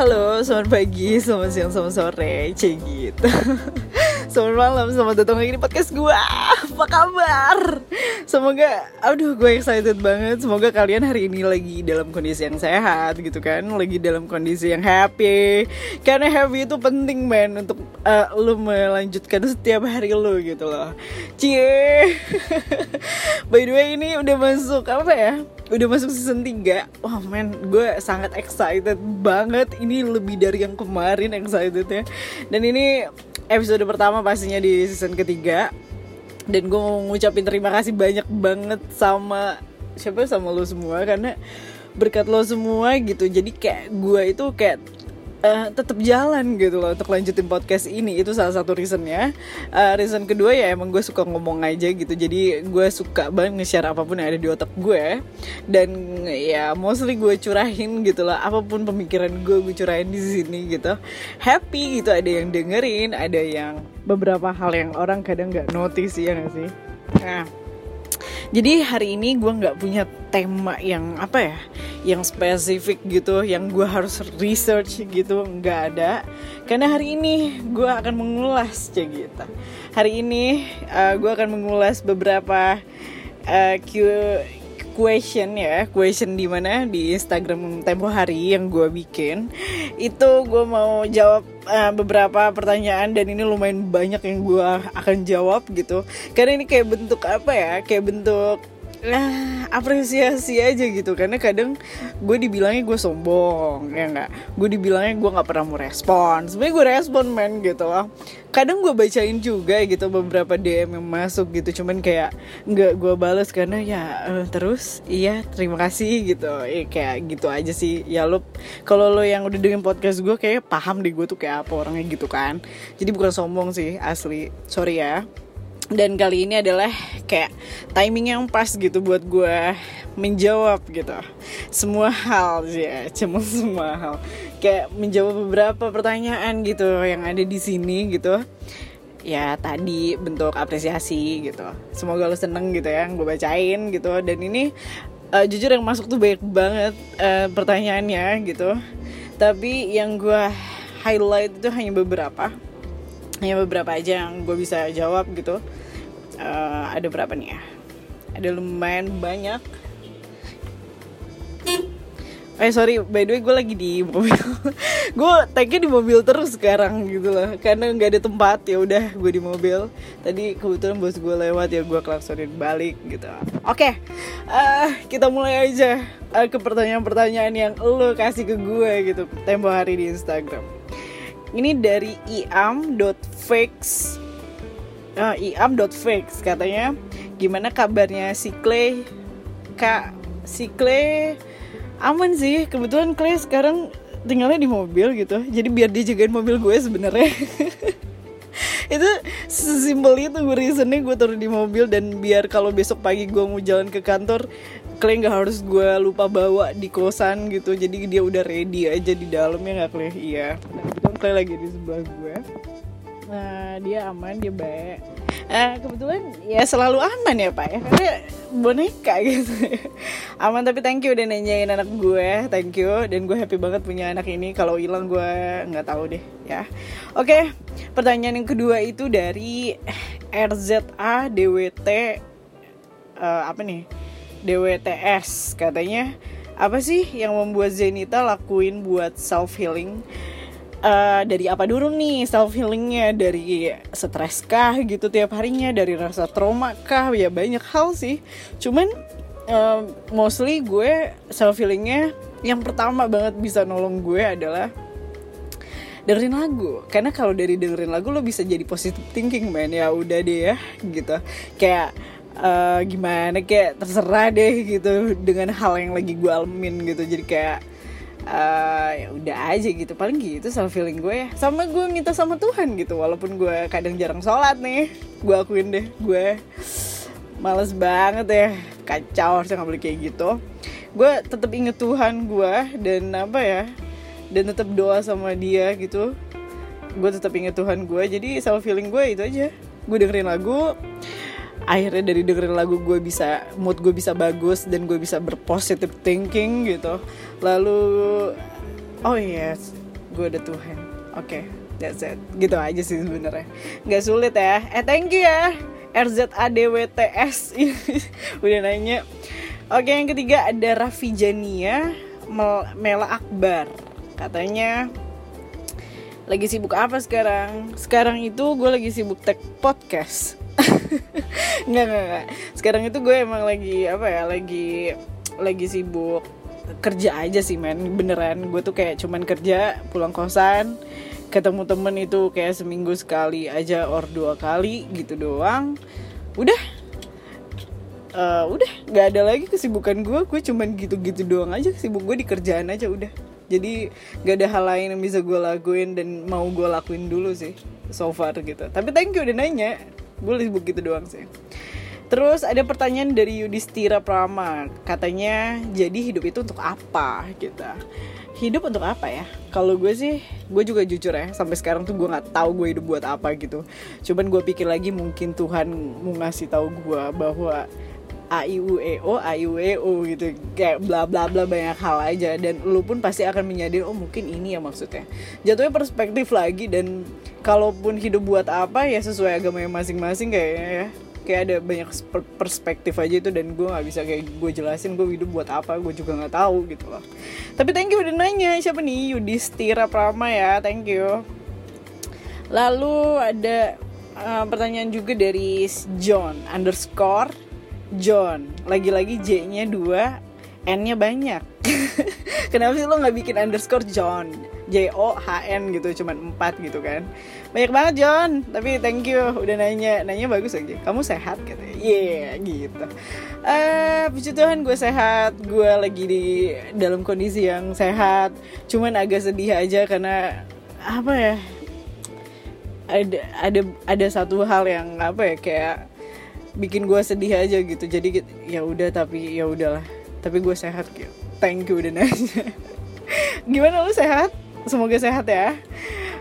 Halo, selamat pagi, selamat siang, selamat sore, cek gitu. Selamat malam, selamat datang lagi di podcast gue Apa kabar? Semoga, aduh gue excited banget. Semoga kalian hari ini lagi dalam kondisi yang sehat gitu kan. Lagi dalam kondisi yang happy. Karena happy itu penting men Untuk uh, lu melanjutkan setiap hari lu gitu loh. Cie. By the way ini udah masuk apa ya udah masuk season 3 Wah men gue sangat excited banget. Ini lebih dari yang kemarin excited ya Dan ini episode pertama pastinya di season ketiga. Dan gue mau ngucapin terima kasih banyak banget sama Siapa? Sama lo semua. Karena berkat lo semua gitu. Jadi kayak gue itu kayak uh, tetap jalan gitu loh untuk lanjutin podcast ini. Itu salah satu reasonnya. Uh, reason kedua ya emang gue suka ngomong aja gitu. Jadi gue suka banget nge-share apa pun yang ada di otak gue. Dan ya mostly gue curahin gitu loh. Apa pun pemikiran gue gue curahin di sini gitu. Happy gitu ada yang dengerin ada yang beberapa hal yang orang kadang nggak notice ya gak sih? Nah jadi hari ini gue nggak punya tema yang apa ya yang spesifik gitu yang gue harus research gitu nggak ada. Karena hari ini gue akan mengulas cek gitu. Hari ini uh, gue akan mengulas beberapa uh, question ya question di mana? Di Instagram tempo hari yang gue bikin. Itu gue mau jawab uh, beberapa pertanyaan dan ini lumayan banyak yang gue akan jawab gitu. Karena ini kayak bentuk apa ya? Kayak bentuk nah apresiasi aja gitu. Karena kadang gue dibilangnya gue sombong ya nggak? Gue dibilangnya gue nggak pernah mau respon. Sebenarnya gue respon men gitu loh. Kadang gue bacain juga gitu beberapa DM yang masuk gitu. Cuman kayak nggak gue balas karena ya uh, terus iya terima kasih gitu. Ya, kayak gitu aja sih. Ya lo kalau lo yang udah dengan podcast gue kayak paham deh gue tuh kayak apa orangnya gitu kan. Jadi bukan sombong sih asli. Sorry ya dan kali ini adalah kayak timing yang pas gitu buat gue menjawab gitu. Semua hal ya cuma semua hal. Kayak menjawab beberapa pertanyaan gitu yang ada di sini gitu. Ya tadi bentuk apresiasi gitu. Semoga lo seneng gitu ya gue bacain gitu. Dan ini uh, jujur yang masuk tuh banyak banget uh, pertanyaannya gitu. Tapi yang gue highlight itu hanya beberapa hanya beberapa aja yang gue bisa jawab gitu. Uh, ada berapa nih ya? Ada lumayan banyak. Eh sorry, by the way gue lagi di mobil. Gue tagnya di mobil terus sekarang gitu loh. Karena nggak ada tempat ya udah gue di mobil. Tadi kebetulan bos gue lewat ya gue klaksonin balik gitu. Oke, okay, uh, eh, kita mulai aja. Uh, ke pertanyaan-pertanyaan yang lo kasih ke gue gitu Tempo hari di Instagram Ini dari iam.fix uh, iam.fix katanya. Gimana kabarnya si Clay? Kak si Clay aman sih. Kebetulan Clay sekarang tinggalnya di mobil gitu. Jadi biar dia jagain mobil gue sebenarnya. Itu sesimpel itu gue reasonnya gue turun di mobil dan biar kalau besok pagi gue mau jalan ke kantor Clay nggak harus gue lupa bawa di kosan gitu. Jadi dia udah ready aja di dalamnya nggak Clay? Iya nah, Clay lagi di sebelah gue. Nah dia aman dia baik. Uh, kebetulan ya selalu aman ya pak ya. Karena boneka gitu. Aman tapi thank you udah nanyain anak gue. Thank you. Dan gue happy banget punya anak ini. Kalau hilang gue nggak tahu deh ya. Oke okay, pertanyaan yang kedua itu dari RZA DWT uh, apa nih? DWTS katanya apa sih yang membuat Zenita lakuin buat self healing uh, dari apa dulu nih self healingnya dari stres kah gitu tiap harinya? Dari rasa trauma kah? Ya banyak hal sih. Cuman uh, mostly gue self healingnya yang pertama banget bisa nolong gue adalah dengerin lagu. Karena kalau dari dengerin lagu lo bisa jadi positive thinking man. Ya udah deh ya gitu. Kayak uh, gimana? Kayak terserah deh gitu dengan hal yang lagi gue alamin gitu. Jadi kayak uh, ya udah aja gitu. Paling gitu self feeling gue ya. Sama gue minta sama Tuhan gitu walaupun gue kadang jarang sholat nih. Gue akuin deh gue males banget ya. Kacau harusnya nggak boleh kayak gitu. Gue tetap inget Tuhan gue dan apa ya dan tetap doa sama dia gitu. Gue tetap inget Tuhan gue jadi self feeling gue itu aja. Gue dengerin lagu akhirnya dari dengerin lagu gue bisa mood gue bisa bagus dan gue bisa berpositive thinking gitu. Lalu oh yes gue ada Tuhan. Oke okay, that's it. Gitu aja sih sebenarnya. Nggak sulit ya. Eh thank you ya RZADWTS udah nanya. Oke yang ketiga ada Raffi Jania Mela Akbar. Katanya lagi sibuk apa sekarang? Sekarang itu gue lagi sibuk tag podcast nggak nggak sekarang itu gue emang lagi apa ya lagi lagi sibuk kerja aja sih men. Beneran gue tuh kayak cuman kerja pulang kosan ketemu temen itu kayak seminggu sekali aja or dua kali gitu doang. Udah. Uh, udah. Nggak ada lagi kesibukan gue. Gue cuman gitu-gitu doang aja. Sibuk gue di kerjaan aja udah. Jadi gak ada hal lain yang bisa gue lakuin dan mau gue lakuin dulu sih so far gitu. Tapi thank you udah nanya gue sibuk gitu doang sih Terus ada pertanyaan dari Yudhistira Prama, katanya jadi hidup itu untuk apa gitu. Hidup untuk apa ya? Kalau gue sih, gue juga jujur ya, sampai sekarang tuh gue nggak tahu gue hidup buat apa gitu. Cuman gue pikir lagi mungkin Tuhan mau ngasih tahu gue bahwa A I U E O A I U E O gitu. Kayak bla bla bla banyak hal aja. Dan lu pun pasti akan menyadari oh mungkin ini ya maksudnya. Jatuhnya perspektif lagi dan kalaupun hidup buat apa ya sesuai agama masing-masing kayaknya ya. Kayak ada banyak perspektif aja itu dan gue nggak bisa kayak gue jelasin gue hidup buat apa gue juga nggak tahu gitu loh. Tapi thank you udah nanya siapa nih? Yudhistira Prama ya thank you. Lalu ada uh, pertanyaan juga dari John underscore John. Lagi-lagi J-nya dua N-nya banyak. Kenapa sih lo nggak bikin underscore John? J O H N gitu cuman empat gitu kan. Banyak banget John. Tapi thank you udah nanya. Nanya bagus aja kamu sehat gitu iya yeah, gitu. Uh, puji Tuhan gue sehat. Gue lagi di dalam kondisi yang sehat. Cuman agak sedih aja karena apa ya ada ada ada satu hal yang apa ya kayak bikin gue sedih aja gitu. Jadi ya udah tapi ya udahlah. Tapi gue sehat gitu thank you udah nanya. Gimana lu sehat? Semoga sehat ya.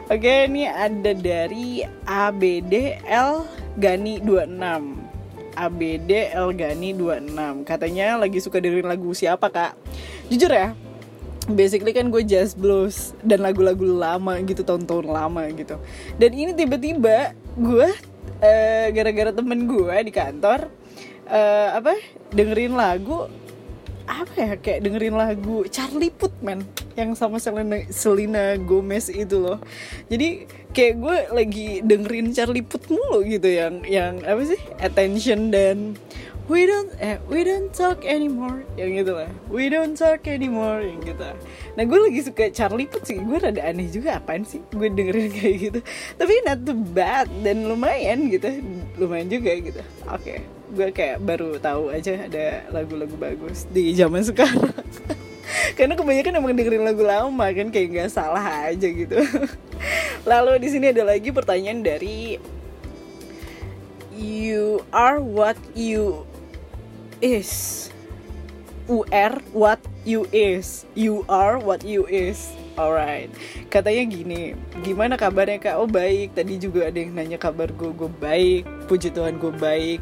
Oke ini ada dari ABDL Gani 26 ABDL Gani 26 katanya lagi suka dengerin lagu siapa kak? Jujur ya basically kan gue jazz blues dan lagu-lagu lama gitu tahun-tahun lama gitu. Dan ini tiba-tiba gue uh, gara-gara temen gue di kantor uh, apa dengerin lagu apa ya kayak dengerin lagu Charlie Puth man yang sama Selena, Selena Gomez itu loh. Jadi kayak gue lagi dengerin Charlie Puth mulu gitu yang yang apa sih attention dan we don't eh we don't talk anymore. Yang gitu lah. We don't talk anymore yang gitu. Nah gue lagi suka Charlie Puth sih. Gue rada aneh juga apaan sih gue dengerin kayak gitu. Tapi not too bad dan lumayan gitu. Lumayan juga gitu. Oke okay. gue kayak baru tahu aja ada lagu-lagu bagus di zaman sekarang. Karena kebanyakan emang dengerin lagu lama kan kayak nggak salah aja gitu. Lalu di sini ada lagi pertanyaan dari you are what you is. UR what you is. You are what you is. Alright. Katanya gini gimana kabarnya kak? Oh baik. Tadi juga ada yang nanya kabar gue. Gue baik. Puji Tuhan gue baik.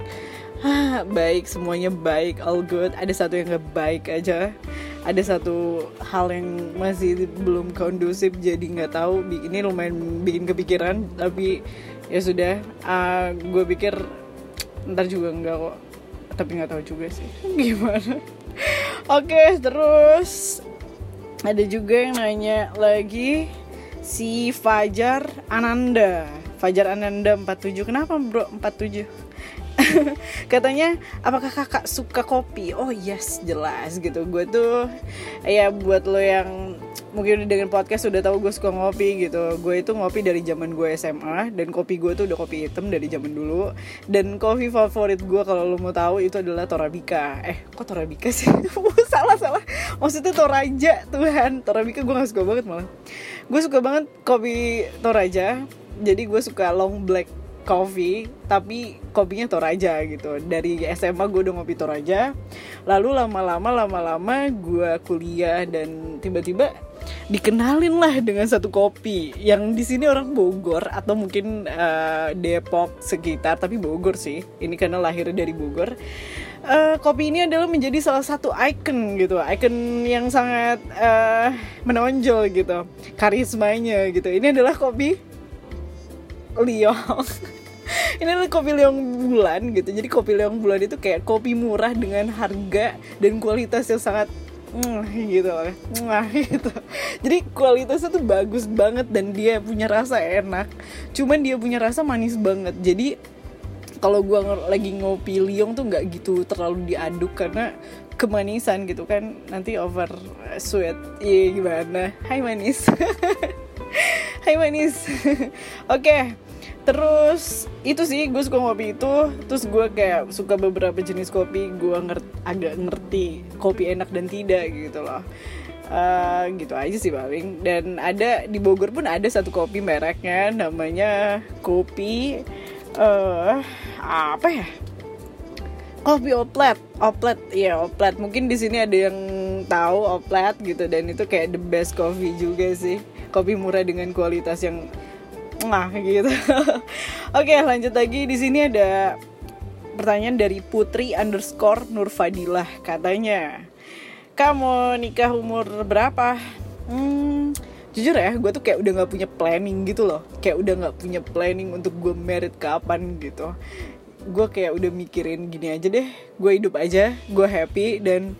Hah, baik. Semuanya baik. All good. Ada satu yang gak baik aja. Ada satu hal yang masih belum kondusif jadi nggak tahu. Ini lumayan bikin kepikiran tapi ya sudah. Uh, gue pikir ntar juga nggak kok tapi nggak tahu juga sih. Gimana? Oke terus ada juga yang nanya lagi si Fajar Ananda. Fajar Ananda 47 kenapa bro? 47 katanya apakah kakak suka kopi? Oh yes jelas gitu. Gue tuh ya buat lo yang mungkin udah dengan podcast udah tahu gue suka ngopi gitu. Gue itu ngopi dari zaman gue SMA dan kopi gue tuh udah kopi hitam dari zaman dulu. Dan kopi favorit gue kalau lo mau tahu itu adalah Torabika. Eh kok Torabika sih? Salah salah. Maksudnya Toraja Tuhan. Torabika gue gak suka banget malah. Gue suka banget kopi Toraja. Jadi gue suka long black coffee tapi kopinya Toraja gitu. Dari SMA gue udah ngopi Toraja. Lalu lama-lama lama-lama gue kuliah dan tiba-tiba dikenalin lah dengan satu kopi yang di sini orang Bogor atau mungkin uh, Depok sekitar tapi Bogor sih ini karena lahirnya dari Bogor uh, kopi ini adalah menjadi salah satu icon gitu, icon yang sangat uh, menonjol gitu, karismanya gitu. Ini adalah kopi Liong. ini adalah kopi Liong bulan gitu. Jadi kopi Liong bulan itu kayak kopi murah dengan harga dan kualitas yang sangat gitu mm, gitu. Jadi kualitasnya tuh bagus banget dan dia punya rasa enak. Cuman dia punya rasa manis banget. Jadi kalau gue lagi ngopi liong tuh nggak gitu terlalu diaduk karena kemanisan gitu kan. Nanti over sweet iya gimana? Hai manis. Hai manis. Oke. okay. Terus itu sih gue suka ngopi itu. Terus gue kayak suka beberapa jenis kopi gue ngerti agak ngerti kopi enak dan tidak gitu loh. Uh, gitu aja sih paling. Dan ada di Bogor pun ada satu kopi mereknya namanya kopi uh, apa ya? Kopi oplet. Oplet ya oplet. Mungkin di sini ada yang tahu oplet gitu. Dan itu kayak the best coffee juga sih. Kopi murah dengan kualitas yang nah gitu. Oke lanjut lagi. Di sini ada pertanyaan dari Putri underscore Nurfadilah katanya. Kamu nikah umur berapa? Hmm, jujur ya gue tuh kayak udah nggak punya planning gitu loh. Kayak udah nggak punya planning untuk gue merit kapan gitu. Gue kayak udah mikirin gini aja deh. Gue hidup aja gue happy dan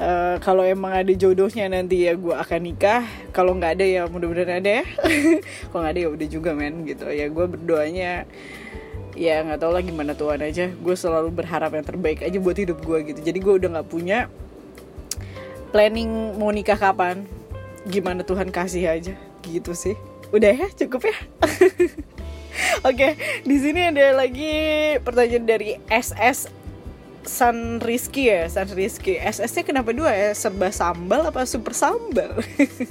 uh, kalau emang ada jodohnya nanti ya gue akan nikah. Kalau nggak ada ya mudah-mudahan ada ya. Kalau nggak ada ya udah juga men gitu. Ya gue berdoanya ya nggak tau lah gimana Tuhan aja. Gue selalu berharap yang terbaik aja buat hidup gue gitu. Jadi gue udah nggak punya planning mau nikah kapan. Gimana Tuhan kasih aja. Gitu sih. Udah ya cukup ya? Oke, di sini ada lagi pertanyaan dari SS San Rizky ya, San Rizky. SS-nya kenapa dua ya? Serba sambal apa super sambal?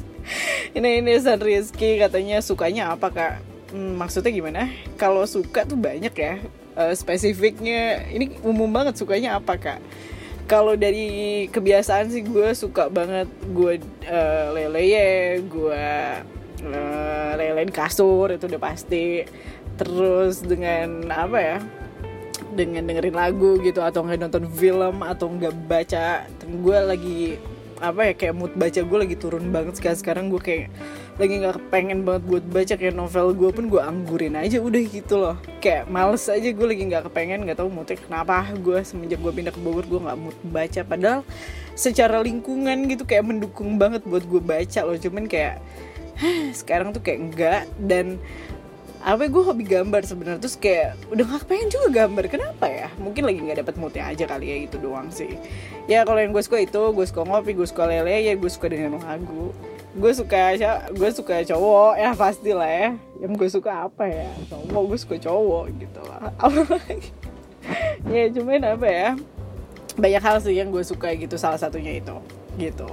ini ini San Rizky katanya sukanya apa kak? Hmm, maksudnya gimana? Kalau suka tuh banyak ya. Uh, spesifiknya ini umum banget sukanya apa kak? kalau dari kebiasaan sih gue suka banget gue uh, lele ya gue uh, lelein kasur itu udah pasti terus dengan apa ya dengan dengerin lagu gitu atau nggak nonton film atau nggak baca. Gue lagi apa ya kayak mood baca gue lagi turun banget sekarang sekarang gue kayak lagi nggak pengen banget buat baca kayak novel gue pun gue anggurin aja udah gitu loh. Kayak males aja gue lagi nggak kepengen nggak tahu moodnya kenapa. Gue semenjak gue pindah ke Bogor gue nggak mood baca. Padahal secara lingkungan gitu kayak mendukung banget buat gue baca loh. Cuman kayak sekarang tuh kayak enggak dan apa gue hobi gambar sebenarnya. Terus kayak udah gak pengen juga gambar. Kenapa ya? Mungkin lagi nggak dapet moodnya aja kali ya itu doang sih. Ya kalau yang gue suka itu gue suka ngopi gue suka lele ya gue suka dengan lagu. Gue suka gue suka cowok ya pasti lah ya. Yang gue suka apa ya? Cowok gue suka cowok gitu lah. Ya cuman apa ya? Banyak hal sih yang gue suka gitu salah satunya itu. Gitu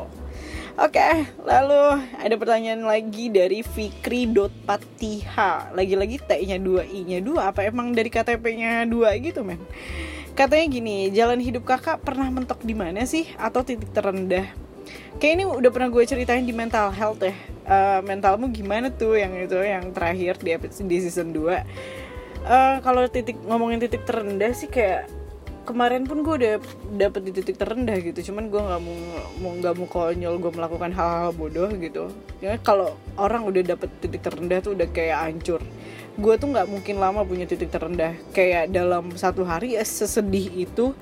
Oke, okay, lalu ada pertanyaan lagi dari Fikri.patiha Lagi-lagi T-nya 2, I-nya 2 Apa emang dari KTP-nya 2 gitu men? Katanya gini, jalan hidup kakak pernah mentok di mana sih? Atau titik terendah? kayak ini udah pernah gue ceritain di mental health ya uh, mentalmu gimana tuh yang itu yang terakhir di episode di season 2 uh, eh, kalau titik ngomongin titik terendah sih kayak kemarin pun gue udah dapet di titik terendah gitu. Cuman gue nggak mau mau nggak mau konyol gue melakukan hal-hal bodoh gitu. Ya kalau orang udah dapet titik terendah tuh udah kayak hancur. Gue tuh nggak mungkin lama punya titik terendah. Kayak dalam satu hari ya sesedih itu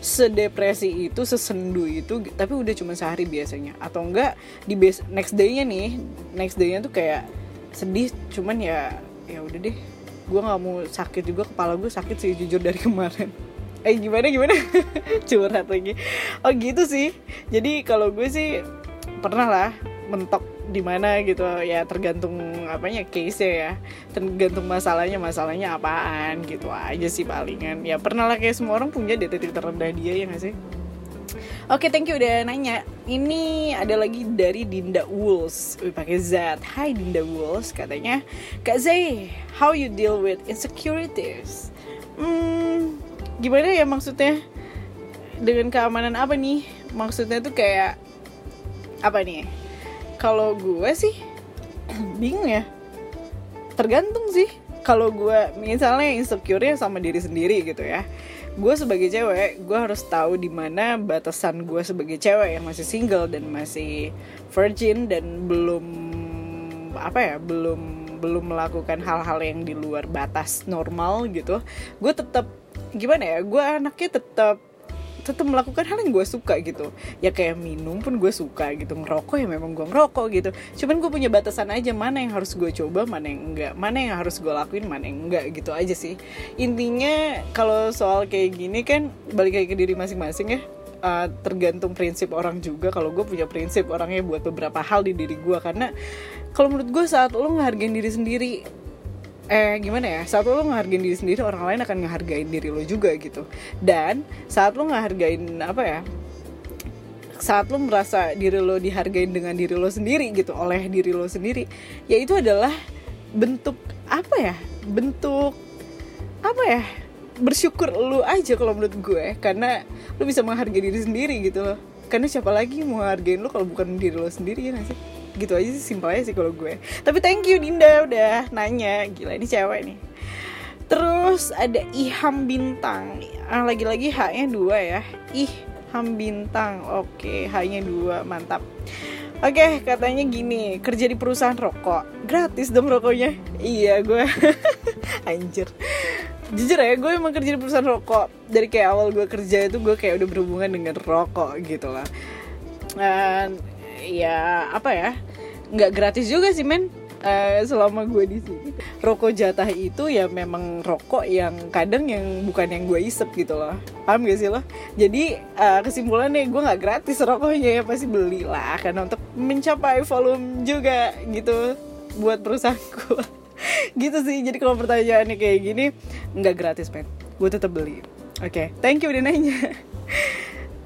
sedepresi itu sesendu itu tapi udah cuma sehari biasanya. Atau enggak di base, next day-nya nih next day-nya tuh kayak sedih cuman ya ya udah deh. Gue nggak mau sakit juga kepala gue sakit sih jujur dari kemarin eh gimana gimana curhat lagi oh gitu sih jadi kalau gue sih pernah lah mentok di mana gitu ya tergantung apanya case ya tergantung masalahnya masalahnya apaan gitu aja sih palingan ya pernah lah kayak semua orang punya titik terendah dia ya gak sih Oke, okay, thank you udah nanya. Ini ada lagi dari Dinda Wools. Wih, pakai Z. Hai Dinda Wools, katanya, Kak Zay, how you deal with insecurities? Hmm, gimana ya maksudnya? Dengan keamanan apa nih? Maksudnya tuh kayak apa nih? kalau gue sih bingung ya tergantung sih kalau gue misalnya insecure sama diri sendiri gitu ya gue sebagai cewek gue harus tahu di mana batasan gue sebagai cewek yang masih single dan masih virgin dan belum apa ya belum belum melakukan hal-hal yang di luar batas normal gitu gue tetap gimana ya gue anaknya tetap tetap melakukan hal yang gue suka gitu. Ya kayak minum pun gue suka gitu ngerokok ya memang gue ngerokok gitu. Cuman gue punya batasan aja mana yang harus gue coba mana yang enggak. Mana yang harus gue lakuin mana yang enggak gitu aja sih. Intinya kalau soal kayak gini kan balik lagi ke diri masing-masing ya. Uh, tergantung prinsip orang juga. Kalau gue punya prinsip orangnya buat beberapa hal di diri gue karena kalau menurut gue saat lo ngehargain diri sendiri eh gimana ya? Saat lo ngehargain diri sendiri orang lain akan ngehargain diri lo juga gitu. Dan saat lo ngehargain apa ya saat lo merasa diri lo dihargain dengan diri lo sendiri gitu oleh diri lo sendiri ya itu adalah bentuk apa ya bentuk apa ya bersyukur lo aja kalau menurut gue karena lo bisa menghargai diri sendiri gitu loh. Karena siapa lagi mau hargain lo kalau bukan diri lo sendiri ya gak sih gitu aja sih simpel aja sih kalau gue tapi thank you Dinda udah nanya gila ini cewek nih terus ada Iham Bintang ah, lagi-lagi H-nya dua ya Iham Bintang oke H-nya dua mantap Oke, katanya gini, kerja di perusahaan rokok. Gratis dong rokoknya. Iya, gue anjir. Jujur ya, gue emang kerja di perusahaan rokok. Dari kayak awal gue kerja itu gue kayak udah berhubungan dengan rokok gitu lah. Dan ya apa ya? Nggak gratis juga sih men. Uh, selama gue di sini. Rokok jatah itu ya memang rokok yang kadang yang bukan yang gue isep gitu loh. Paham gak sih lo? Jadi uh, kesimpulannya gue nggak gratis rokoknya ya pasti beli lah karena untuk mencapai volume juga gitu buat perusahaan gue gitu sih. Jadi kalau pertanyaannya kayak gini nggak gratis men. Gue tetap beli. Oke okay, thank you udah nanya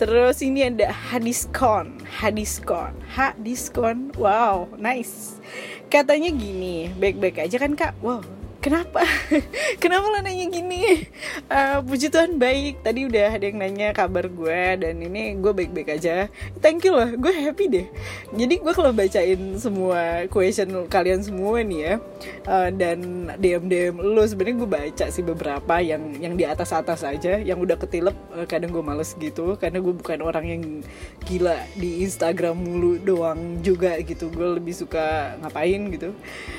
Terus ini ada hadiskon, hadiskon, hadiskon. Wow, nice. Katanya gini, baik-baik aja kan kak? Wow, kenapa? Kenapa lo nanya gini? Uh, puji Tuhan baik. Tadi udah ada yang nanya kabar gue dan ini gue baik-baik aja. Thank you loh gue happy deh. Jadi gue kalau bacain semua question kalian semua nih ya uh, dan DM DM lo sebenarnya gue baca sih beberapa yang yang di atas atas aja yang udah ketilep uh, kadang gue males gitu karena gue bukan orang yang gila di Instagram mulu doang juga gitu. Gue lebih suka ngapain gitu.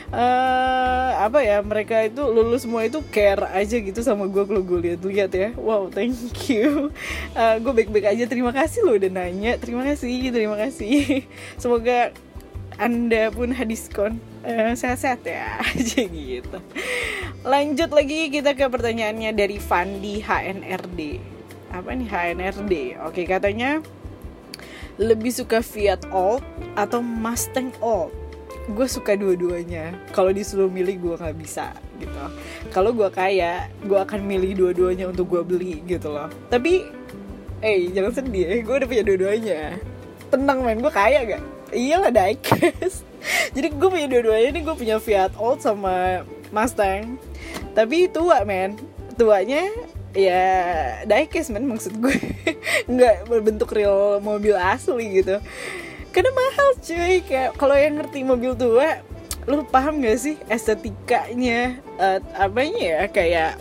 Uh, apa ya mereka mereka itu lulus semua itu care aja gitu sama gue kalau gue lihat-lihat ya. Wow thank you. Uh, gue baik-baik aja. Terima kasih lo udah nanya. Terima kasih terima kasih. Semoga anda pun hadiskon. Uh, sehat-sehat ya aja gitu. Lanjut lagi kita ke pertanyaannya dari Fandi HNRD apa nih HNRD oke katanya lebih suka Fiat Old atau Mustang Old gue suka dua-duanya. Kalau disuruh milih gue nggak bisa gitu. Kalau gue kaya gue akan milih dua-duanya untuk gue beli gitu loh. Tapi eh jangan sedih ya gue udah punya dua-duanya. Tenang men gue kaya gak iyalah diecast jadi gue punya dua-duanya ini gue punya Fiat Old sama Mustang. Tapi tua men. Tuanya ya diecast men maksud gue nggak berbentuk real mobil asli gitu karena mahal cuy. Kayak kalau yang ngerti mobil tua lu paham gak sih estetikanya? Uh, apanya ya? Kayak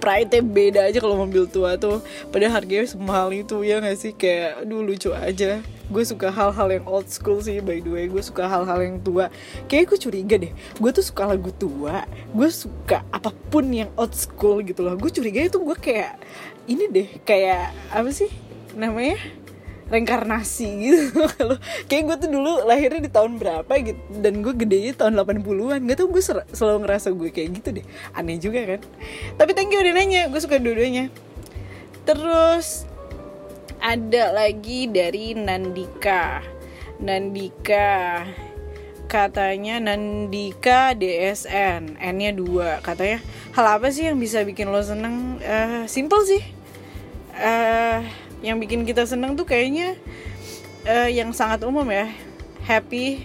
pride beda aja kalau mobil tua tuh. Pada harganya semahal itu ya gak sih? Kayak aduh lucu aja. Gue suka hal-hal yang old school sih by the way. Gue suka hal-hal yang tua. Kayak gue curiga deh. Gue tuh suka lagu tua. Gue suka apa pun yang old school gitu loh. Gue curiga itu gue kayak ini deh. Kayak apa sih namanya reinkarnasi gitu. Kalau kayak gue tuh dulu lahirnya di tahun berapa gitu dan gue gedenya tahun 80-an gak tau gue selalu ngerasa gue kayak gitu deh. Aneh juga kan? Tapi thank you udah nanya gue suka dua-duanya. Terus ada lagi dari Nandika. Nandika katanya Nandika DSN N-nya dua. Katanya hal apa sih yang bisa bikin lo seneng? Uh, simple sih. Uh, yang bikin kita seneng tuh kayaknya uh, yang sangat umum ya. Happy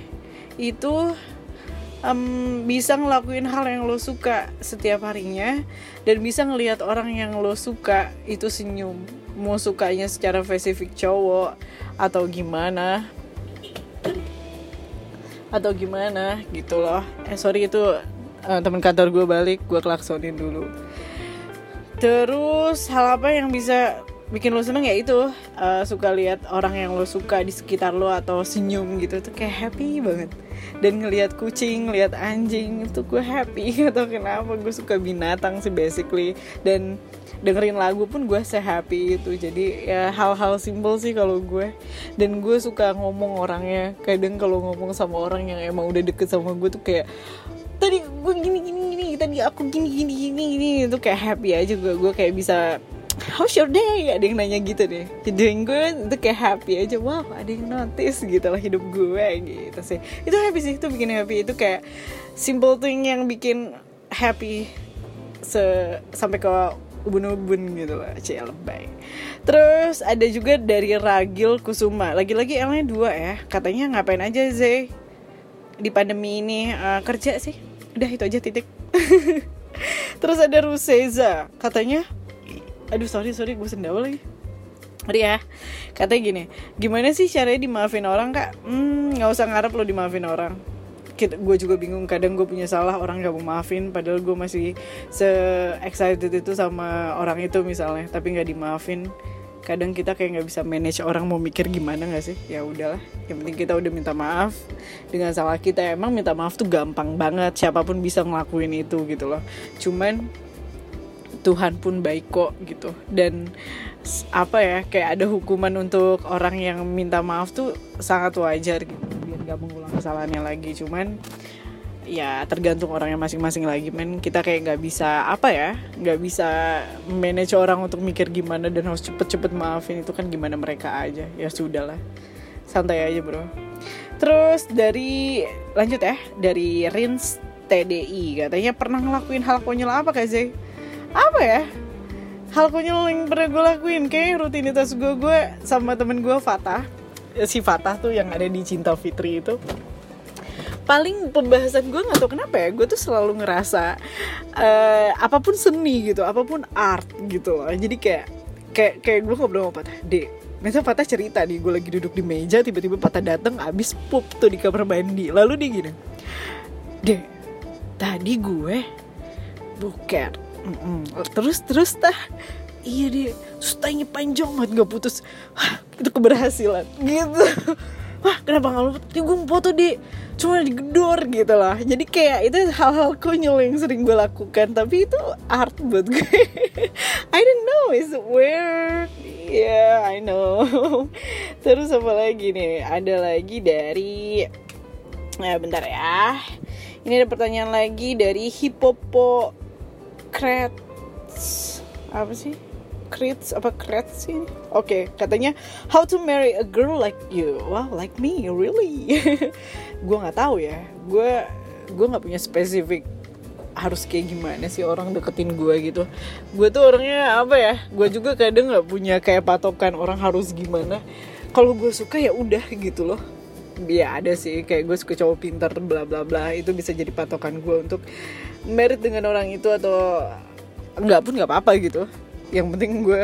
itu um, bisa ngelakuin hal yang lo suka setiap harinya dan bisa ngelihat orang yang lo suka itu senyum. Mau sukanya secara spesifik cowok atau gimana. Atau gimana gitu loh. Eh sorry itu uh, teman kantor gue balik gue klaksonin dulu. Terus hal apa yang bisa bikin lo seneng ya itu uh, suka lihat orang yang lo suka di sekitar lo atau senyum gitu tuh kayak happy banget. Dan ngelihat kucing, ngelihat anjing itu gue happy. Atau kenapa gue suka binatang sih basically. Dan dengerin lagu pun gue se happy itu. Jadi ya hal-hal simpel sih kalau gue dan gue suka ngomong orangnya. Kadang kalau ngomong sama orang yang emang udah deket sama gue tuh kayak tadi gue gini gini gini tadi aku gini gini gini gini itu kayak happy aja gue gue kayak bisa how's your day ada yang nanya gitu deh. Doing good itu kayak happy aja. Wow ada yang notice gitu lah hidup gue gitu sih. Itu happy sih itu bikin happy. Itu kayak simple thing yang bikin happy se sampai ke ubun-ubun gitu lah cie lebay. Terus ada juga dari Ragil Kusuma. Lagi-lagi elnya dua ya. Katanya ngapain aja Zay di pandemi ini uh, kerja sih. Udah itu aja titik. Terus ada Ruseza. Katanya aduh sorry sorry gue sendawa lagi Mari ya, katanya gini, gimana sih caranya dimaafin orang kak? Hmm, nggak usah ngarep lo dimaafin orang. Gue juga bingung, kadang gue punya salah orang gak mau maafin, padahal gue masih se excited itu sama orang itu misalnya, tapi nggak dimaafin. Kadang kita kayak nggak bisa manage orang mau mikir gimana nggak sih? Ya udahlah, yang penting kita udah minta maaf dengan salah kita. Emang minta maaf tuh gampang banget, siapa pun bisa ngelakuin itu gitu loh. Cuman Tuhan pun baik kok gitu. Dan apa ya kayak ada hukuman untuk orang yang minta maaf tuh sangat wajar gitu. Biar gak mengulang kesalahannya lagi. Cuman ya tergantung orangnya masing-masing lagi men. Kita kayak nggak bisa apa ya nggak bisa manage orang untuk mikir gimana dan harus cepet-cepet maafin. Itu kan gimana mereka aja. Ya sudah lah santai aja bro. Terus dari lanjut ya. Dari Rins TDI katanya pernah ngelakuin hal konyol apa kayak Zay apa ya? Hal konyol yang pernah gue lakuin. Kayak rutinitas gue gue sama temen gue Fatah. Si Fatah tuh yang ada di Cinta Fitri itu. Paling pembahasan gue nggak tau kenapa ya gue tuh selalu ngerasa uh, apa pun seni gitu apa pun art gitu loh. Jadi kayak kayak kayak gue ngobrol sama Fatah dek Misalnya Fatah cerita nih gue lagi duduk di meja tiba-tiba Fatah dateng abis pup tuh di kamar mandi. Lalu dia gini dek tadi gue buker Terus terus tah. Iya deh terus tanya panjang banget nggak putus. Wah, itu keberhasilan gitu. Wah kenapa nggak lupa ya gue foto di. Cuma digedor gitu lah. Jadi kayak itu hal-hal konyol yang sering gue lakukan. Tapi itu art buat gue. I don't know it's weird. Yeah I know. Terus apa lagi nih? Ada lagi dari Nah, bentar ya. Ini ada pertanyaan lagi dari Hipopo Krets. Apa sih? Krets apa Krets sih? Oke okay, katanya how to marry a girl like you. Wow like me really? Gue nggak tahu ya. Gue gue nggak punya spesifik harus kayak gimana sih orang deketin gue gitu. Gue tuh orangnya apa ya? Gue juga kadang nggak punya kayak patokan orang harus gimana. Kalau gue suka ya udah gitu loh. Ya ada sih. Kayak gue suka cowok pinter bla bla bla. Itu bisa jadi patokan gue untuk merit dengan orang itu atau enggak pun nggak apa-apa gitu. Yang penting gue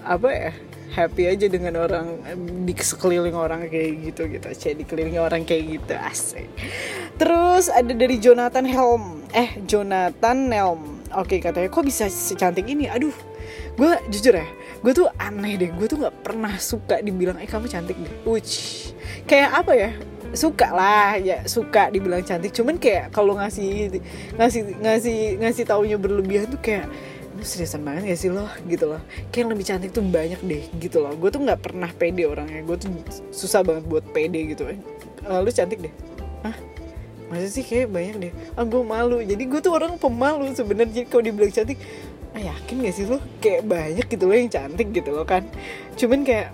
apa ya happy aja dengan orang di sekeliling orang kayak gitu gitu aja dikelilingi orang kayak gitu asik. Terus ada dari Jonathan Helm. Eh Jonathan Helm. Oke katanya kok bisa secantik ini? Aduh gue jujur ya gue tuh aneh deh gue tuh nggak pernah suka dibilang eh kamu cantik deh. Uch. kayak apa ya suka lah ya suka dibilang cantik. Cuman kayak kalau ngasih ngasih ngasih ngasih taunya berlebihan tuh kayak lu seriusan banget gak sih lo? Gitu loh. Kayak yang lebih cantik tuh banyak deh gitu loh. Gue tuh nggak pernah pede orangnya. Gue tuh susah banget buat pede gitu. Uh, lu cantik deh. Masa sih kayak banyak deh? Ah gue malu. Jadi gue tuh orang pemalu sebenarnya. Kalau dibilang cantik ah yakin gak sih lo? Kayak banyak gitu loh yang cantik gitu loh kan. Cuman kayak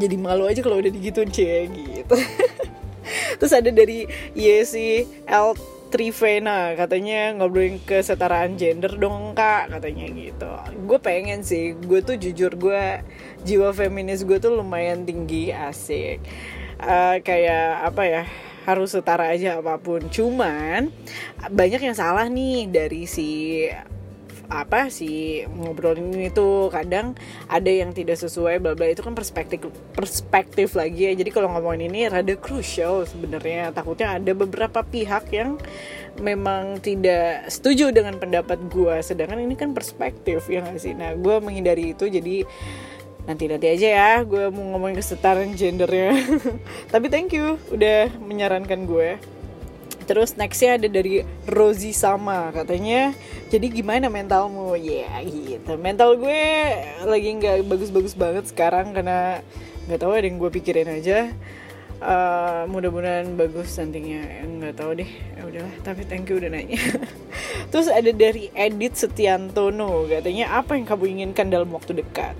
jadi malu aja kalau udah digituin cie gitu terus ada dari Yesi L Trivena katanya ngobrolin kesetaraan gender dong kak katanya gitu. Gue pengen sih gue tuh jujur gue jiwa feminis gue tuh lumayan tinggi asik. Uh, kayak apa ya harus setara aja apa pun. Cuman banyak yang salah nih dari si apa sih ngobrolin ini tuh kadang ada yang tidak sesuai bla bla itu kan perspektif perspektif lagi ya. Jadi kalau ngomongin ini rada crucial sebenarnya. Takutnya ada beberapa pihak yang memang tidak setuju dengan pendapat gue sedangkan ini kan perspektif ya gak sih? Nah gue menghindari itu jadi nanti nanti aja ya gue mau ngomongin kesetaraan gendernya. Tapi thank you udah menyarankan gue Terus nextnya ada dari Rosie sama katanya. Jadi gimana mentalmu? Ya yeah, gitu. Mental gue lagi nggak bagus-bagus banget sekarang karena nggak tahu ada yang gue pikirin aja. Uh, mudah-mudahan bagus nantinya. Nggak tahu deh. Ya udahlah tapi thank you udah nanya. Terus ada dari Edit Setiantono katanya apa yang kamu inginkan dalam waktu dekat?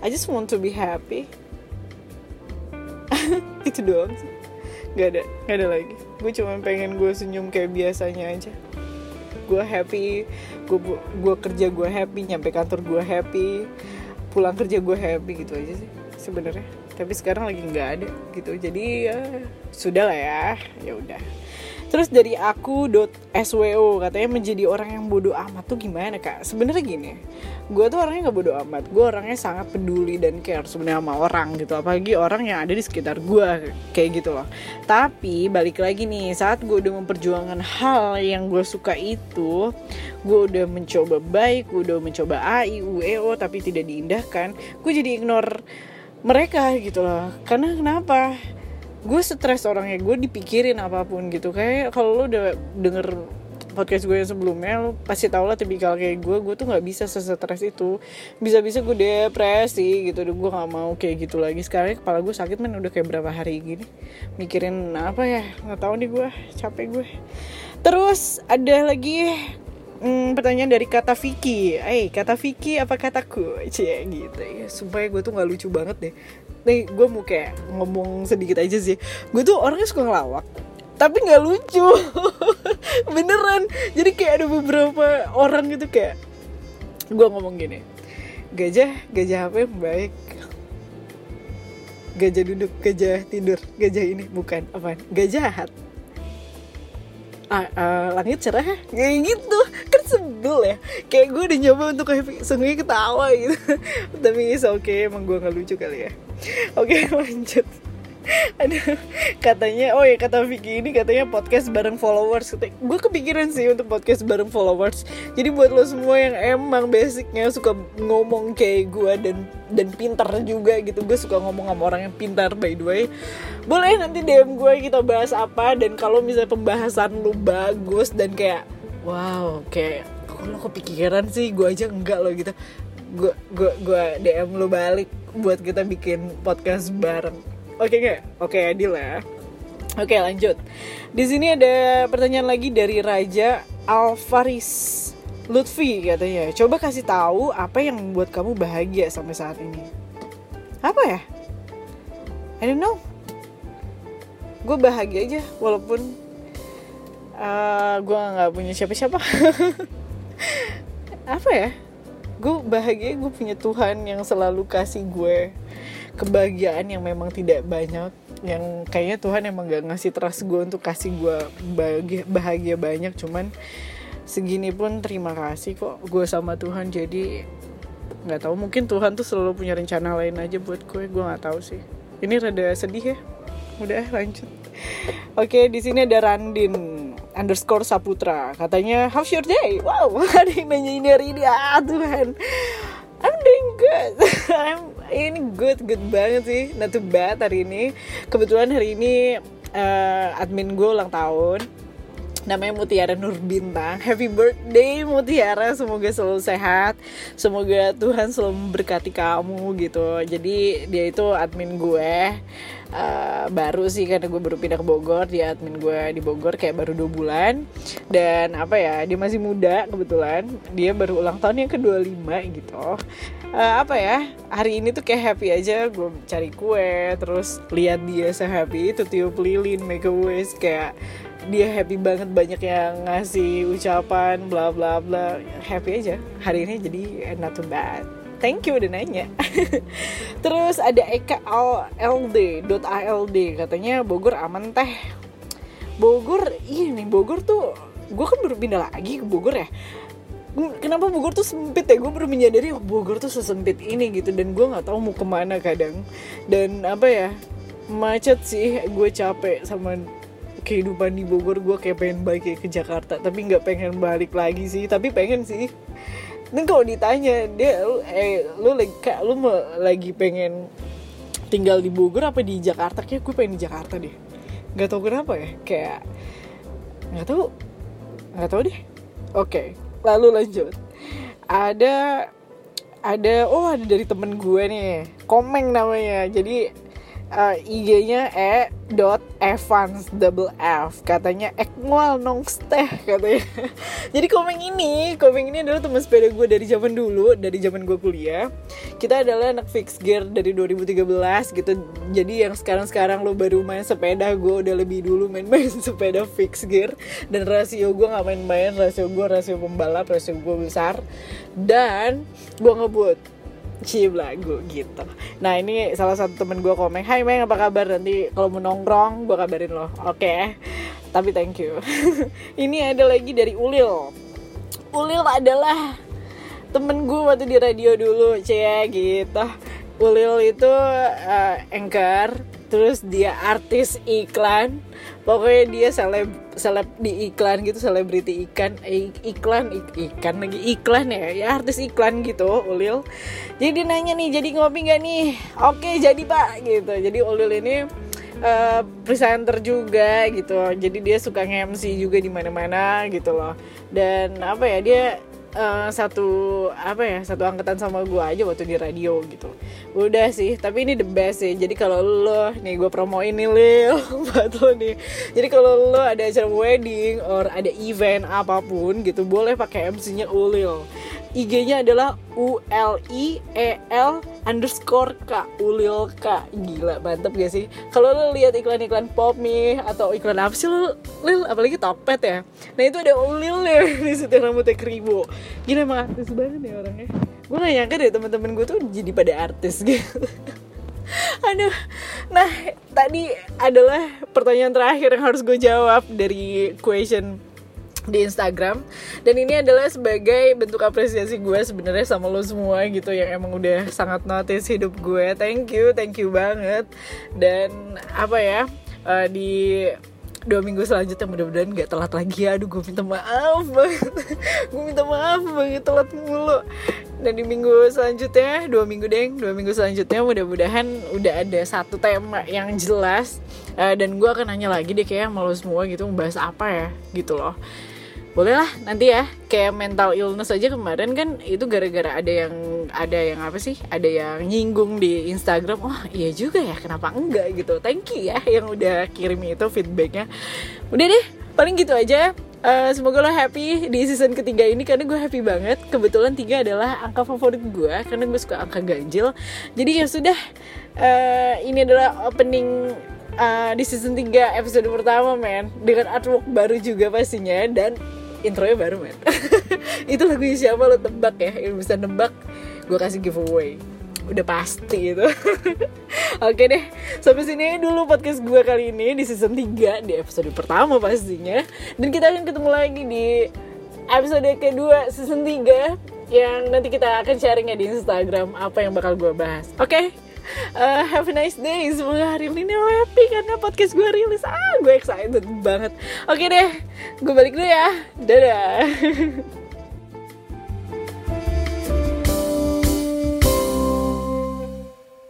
I just want to be happy. Itu doang Gak ada, gak ada lagi Gue cuma pengen gue senyum kayak biasanya aja. Gue happy Gue gue kerja gue happy Nyampe kantor gue happy Pulang kerja gue happy gitu aja sih sebenarnya. Tapi sekarang lagi nggak ada gitu. Jadi ya sudah lah ya. Ya udah Terus dari aku .swo katanya menjadi orang yang bodoh amat tuh gimana kak? Sebenarnya gini, gue tuh orangnya nggak bodoh amat. Gue orangnya sangat peduli dan care sebenarnya sama orang gitu. Apalagi orang yang ada di sekitar gue kayak gitu loh. Tapi balik lagi nih, saat gue udah memperjuangkan hal yang gue suka itu, gue udah mencoba baik, gue udah mencoba A, I, U, E, O, tapi tidak diindahkan. Gue jadi ignore mereka gitu loh. Karena kenapa? Gue stres orangnya gue dipikirin apa pun gitu kayak kalau lo udah denger podcast gue yang sebelumnya lo pasti tau lah tipikal kayak gue gue tuh nggak bisa sesetres itu bisa-bisa gue depresi gitu gue nggak mau kayak gitu lagi sekarang kepala gue sakit men udah kayak berapa hari gini mikirin apa ya nggak tahu nih gue capek gue terus ada lagi Hmm, pertanyaan dari kata Vicky. Eh, kata Vicky apa kataku? Cie gitu ya. Supaya gue tuh nggak lucu banget deh nih gue mau kayak ngomong sedikit aja sih. Gue tuh orangnya suka ngelawak tapi nggak lucu. Beneran. Jadi kayak ada beberapa orang gitu kayak gue ngomong gini gajah gajah apa yang baik? Gajah duduk gajah tidur gajah ini. Bukan apa gajah jahat ah, langit cerah kayak gitu. Kan sebel ya. Kayak gue udah nyoba untuk kayak sungguhnya ketawa gitu. Tapi oke okay, emang gue nggak lucu kali ya oke lanjut Aduh, katanya, oh ya kata Vicky ini katanya podcast bareng followers. Gue kepikiran sih untuk podcast bareng followers. Jadi buat lo semua yang emang basicnya suka ngomong kayak gue dan dan pintar juga gitu. Gue suka ngomong sama orang yang pintar by the way. Boleh nanti DM gue kita bahas apa dan kalau misalnya pembahasan lo bagus dan kayak wow kayak kok lo kepikiran sih gue aja enggak lo gitu gue gue DM lo balik buat kita bikin podcast bareng. Oke okay, nggak? Oke okay, adil ya. Oke okay, lanjut. Di sini ada pertanyaan lagi dari Raja Alvaris Lutfi katanya. Coba kasih tahu apa yang membuat kamu bahagia sampai saat ini. Apa ya? I don't know. Gue bahagia aja walaupun uh, gue nggak punya siapa-siapa. Apa ya gue bahagia gue punya Tuhan yang selalu kasih gue kebahagiaan yang memang tidak banyak yang kayaknya Tuhan emang gak ngasih trust gue untuk kasih gue bahagia, bahagia banyak. Cuman segini pun terima kasih kok gue sama Tuhan. Jadi nggak tahu mungkin Tuhan tuh selalu punya rencana lain aja buat gue. Gue nggak tahu sih. Ini rada sedih ya. Udah lanjut. Oke di sini ada Randin underscore Saputra. Katanya how's your day? Wow ada yang nanya ini hari ini. Ah Tuhan. I'm doing good. I'm ini good good banget sih. Not too bad hari ini. Kebetulan hari ini uh, admin gue ulang tahun namanya Mutiara Nur Bintang Happy birthday Mutiara. Semoga selalu sehat. Semoga Tuhan selalu memberkati kamu gitu. Jadi dia itu admin gue. Uh, Baru sih karena gue baru pindah ke Bogor Dia admin gue di Bogor kayak baru dua bulan. Dan apa ya dia masih muda kebetulan. Dia baru ulang tahun yang ke-25 gitu. Uh, Apa ya hari ini tuh kayak happy aja. Gue cari kue Terus lihat dia sehappy itu tiup lilin make a wish Kayak dia happy banget banyak yang ngasih ucapan bla bla bla. Happy aja. Hari ini jadi not too bad. Thank you udah nanya. Terus ada Eka ALD katanya Bogor aman teh. Bogor ini Bogor tuh gue kan baru pindah lagi ke Bogor ya. Kenapa Bogor tuh sempit ya? Gue baru menyadari oh, Bogor tuh sesempit ini gitu. Dan gue nggak tahu mau ke mana kadang. Dan apa ya macet sih gue capek sama kehidupan di Bogor gue kayak pengen balik ke Jakarta. Tapi nggak pengen balik lagi sih. Tapi pengen sih. Dan kalau ditanya dia lu eh lu lagi kayak lu lagi pengen tinggal di Bogor apa di Jakarta? Kayak gue pengen di Jakarta deh. Nggak tahu kenapa ya. Kayak nggak tahu. Nggak tahu deh. Oke lalu lanjut. Ada ada oh ada dari temen gue nih. Komeng namanya. Jadi uh, IG-nya e dot Evans double F. Katanya ekmual nong teh katanya. Jadi komeng ini komeng ini adalah teman sepeda gue dari zaman dulu dari zaman gue kuliah. Kita adalah anak fix gear dari 2013 gitu. Jadi yang sekarang sekarang lo baru main sepeda gue udah lebih dulu main-main sepeda fix gear. Dan rasio gue nggak main-main rasio gue rasio pembalap rasio gue besar. Dan gue ngebut Cip lagu gitu. Nah ini salah satu temen gue komen Hai Meng apa kabar? Nanti kalau mau nongkrong gue kabarin lo. Oke. Okay. Tapi thank you. Ini ada lagi dari Ulil. Ulil adalah temen gue waktu di radio dulu Cie gitu. Ulil itu uh, anchor Terus dia artis iklan pokoknya dia seleb seleb di iklan gitu selebriti ikan eh, iklan ik, ikan lagi iklan ya ya artis iklan gitu Ulil. Jadi nanya nih jadi ngopi nggak nih? Oke jadi pak gitu. Jadi Ulil ini uh, presenter juga gitu. Jadi dia suka nge-MC juga di mana-mana gitu loh. Dan apa ya dia uh, satu apa ya satu angkatan sama gue aja waktu di radio gitu. Udah sih tapi ini the best sih. Jadi kalau lo nih gue promo ini lil buat lo nih. Jadi kalau lo ada acara wedding or ada event apa pun gitu boleh pakai MC-nya Ulil IG-nya adalah U L I E L underscore K Ulil K. Gila mantep gak sih? Kalau lo lihat iklan-iklan pop nih atau iklan apa sih apalagi Tokped ya? Nah itu ada Ulil ya di situ rambutnya keribu. Gila emang artis banget ya orangnya. Gue gak nyangka deh teman-teman gue tuh jadi pada artis gitu. Aduh, nah tadi adalah pertanyaan terakhir yang harus gue jawab dari question di Instagram. Dan ini adalah sebagai bentuk apresiasi gue sebenarnya sama lo semua gitu yang emang udah sangat notice hidup gue. Thank you thank you banget. Dan apa ya uh, di dua minggu selanjutnya mudah-mudahan gak telat lagi. Aduh gue minta maaf banget. Gue minta maaf banget telat mulu. Dan di minggu selanjutnya dua minggu deh dua minggu selanjutnya mudah-mudahan udah ada satu tema yang jelas. Uh, dan gue akan nanya lagi deh kayak malu semua gitu membahas apa ya gitu loh boleh lah nanti ya. Kayak mental illness aja kemarin kan itu gara-gara ada yang ada yang apa sih? Ada yang nyinggung di Instagram. Oh iya juga ya. Kenapa enggak gitu? Thank you ya yang udah kirim itu feedbacknya. Udah deh paling gitu aja. Uh, semoga lo happy di season ketiga ini karena gue happy banget. Kebetulan tiga adalah angka favorit gue karena gue suka angka ganjil. Jadi ya sudah. Uh, ini adalah opening uh, di season 3 episode pertama men. Dengan artwork baru juga pastinya dan intronya baru men. Itu lagu siapa lo tebak ya? Yang bisa nebak gue kasih giveaway. Udah pasti itu. Oke deh sampai sini dulu podcast gue kali ini di season 3 di episode pertama pastinya. Dan kita akan ketemu lagi di episode kedua season 3 yang nanti kita akan sharing ya di Instagram apa yang bakal gue bahas. Oke? okay? Uh, have a nice day. Semoga hari ini lo happy karena podcast gue rilis. Ah gue excited banget. Oke deh gue balik dulu ya. Dadah